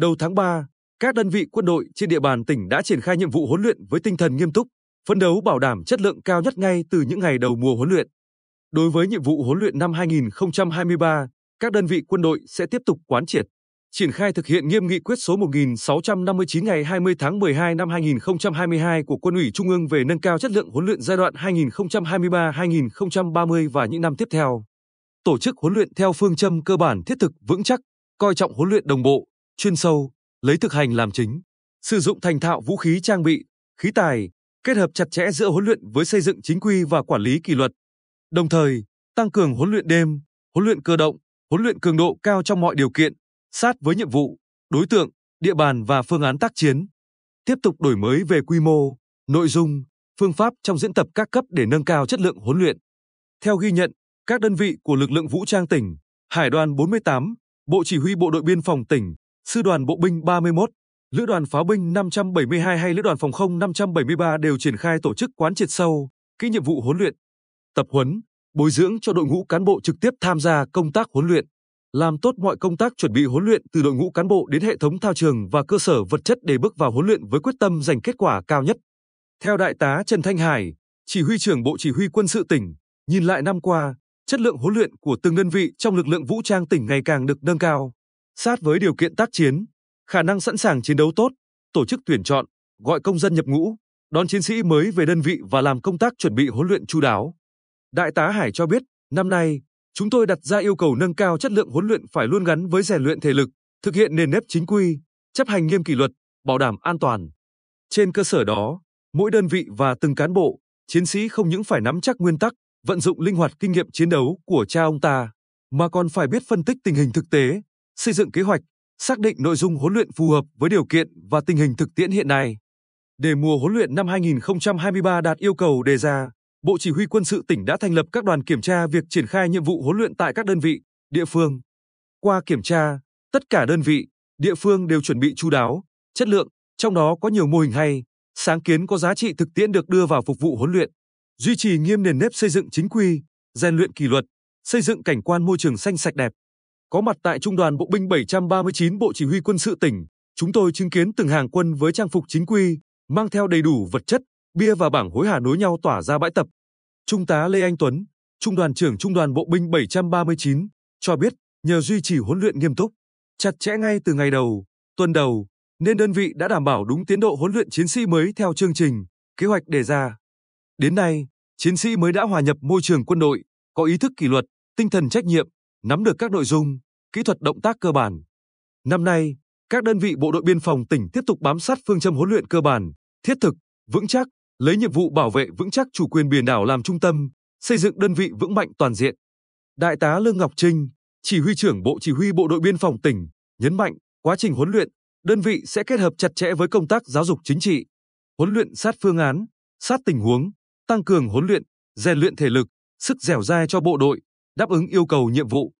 Đầu tháng 3, các đơn vị quân đội trên địa bàn tỉnh đã triển khai nhiệm vụ huấn luyện với tinh thần nghiêm túc, phấn đấu bảo đảm chất lượng cao nhất ngay từ những ngày đầu mùa huấn luyện. Đối với nhiệm vụ huấn luyện năm 2023, các đơn vị quân đội sẽ tiếp tục quán triệt, triển khai thực hiện nghiêm nghị quyết số 1659 ngày 20 tháng 12 năm 2022 của Quân ủy Trung ương về nâng cao chất lượng huấn luyện giai đoạn 2023-2030 và những năm tiếp theo. Tổ chức huấn luyện theo phương châm cơ bản thiết thực vững chắc, coi trọng huấn luyện đồng bộ, chuyên sâu, lấy thực hành làm chính, sử dụng thành thạo vũ khí trang bị, khí tài, kết hợp chặt chẽ giữa huấn luyện với xây dựng chính quy và quản lý kỷ luật. Đồng thời, tăng cường huấn luyện đêm, huấn luyện cơ động, huấn luyện cường độ cao trong mọi điều kiện, sát với nhiệm vụ, đối tượng, địa bàn và phương án tác chiến. Tiếp tục đổi mới về quy mô, nội dung, phương pháp trong diễn tập các cấp để nâng cao chất lượng huấn luyện. Theo ghi nhận, các đơn vị của lực lượng vũ trang tỉnh, Hải đoàn 48, Bộ Chỉ huy Bộ đội Biên phòng tỉnh, Sư đoàn Bộ binh 31, Lữ đoàn Pháo binh 572 hay Lữ đoàn Phòng không 573 đều triển khai tổ chức quán triệt sâu, kỹ nhiệm vụ huấn luyện, tập huấn, bồi dưỡng cho đội ngũ cán bộ trực tiếp tham gia công tác huấn luyện, làm tốt mọi công tác chuẩn bị huấn luyện từ đội ngũ cán bộ đến hệ thống thao trường và cơ sở vật chất để bước vào huấn luyện với quyết tâm giành kết quả cao nhất. Theo đại tá Trần Thanh Hải, chỉ huy trưởng Bộ Chỉ huy Quân sự tỉnh, nhìn lại năm qua, chất lượng huấn luyện của từng đơn vị trong lực lượng vũ trang tỉnh ngày càng được nâng cao, sát với điều kiện tác chiến, khả năng sẵn sàng chiến đấu tốt, tổ chức tuyển chọn, gọi công dân nhập ngũ, đón chiến sĩ mới về đơn vị và làm công tác chuẩn bị huấn luyện chu đáo. Đại tá Hải cho biết, năm nay, chúng tôi đặt ra yêu cầu nâng cao chất lượng huấn luyện phải luôn gắn với rèn luyện thể lực, thực hiện nền nếp chính quy, chấp hành nghiêm kỷ luật, bảo đảm an toàn. Trên cơ sở đó, mỗi đơn vị và từng cán bộ, chiến sĩ không những phải nắm chắc nguyên tắc, vận dụng linh hoạt kinh nghiệm chiến đấu của cha ông ta, mà còn phải biết phân tích tình hình thực tế, xây dựng kế hoạch, xác định nội dung huấn luyện phù hợp với điều kiện và tình hình thực tiễn hiện nay. Để mùa huấn luyện năm 2023 đạt yêu cầu đề ra, Bộ Chỉ huy Quân sự tỉnh đã thành lập các đoàn kiểm tra việc triển khai nhiệm vụ huấn luyện tại các đơn vị, địa phương. Qua kiểm tra, tất cả đơn vị, địa phương đều chuẩn bị chu đáo, chất lượng, trong đó có nhiều mô hình hay, sáng kiến có giá trị thực tiễn được đưa vào phục vụ huấn luyện, duy trì nghiêm nền nếp xây dựng chính quy, rèn luyện kỷ luật, xây dựng cảnh quan môi trường xanh sạch đẹp. Có mặt tại Trung đoàn Bộ binh 739 Bộ Chỉ huy Quân sự tỉnh, chúng tôi chứng kiến từng hàng quân với trang phục chính quy, mang theo đầy đủ vật chất, bia và bảng hối hả nối nhau tỏa ra bãi tập. Trung tá Lê Anh Tuấn, Trung đoàn trưởng Trung đoàn Bộ binh 739, cho biết nhờ duy trì huấn luyện nghiêm túc, chặt chẽ ngay từ ngày đầu, tuần đầu, nên đơn vị đã đảm bảo đúng tiến độ huấn luyện chiến sĩ mới theo chương trình, kế hoạch đề ra. Đến nay, chiến sĩ mới đã hòa nhập môi trường quân đội, có ý thức kỷ luật, tinh thần trách nhiệm, nắm được các nội dung, kỹ thuật động tác cơ bản. Năm nay, các đơn vị bộ đội biên phòng tỉnh tiếp tục bám sát phương châm huấn luyện cơ bản, thiết thực, vững chắc, lấy nhiệm vụ bảo vệ vững chắc chủ quyền biển đảo làm trung tâm, xây dựng đơn vị vững mạnh toàn diện. Đại tá Lương Ngọc Trinh, chỉ huy trưởng Bộ Chỉ huy Bộ đội Biên phòng tỉnh, nhấn mạnh, quá trình huấn luyện, đơn vị sẽ kết hợp chặt chẽ với công tác giáo dục chính trị, huấn luyện sát phương án, sát tình huống, tăng cường huấn luyện, rèn luyện thể lực, sức dẻo dai cho bộ đội, đáp ứng yêu cầu nhiệm vụ.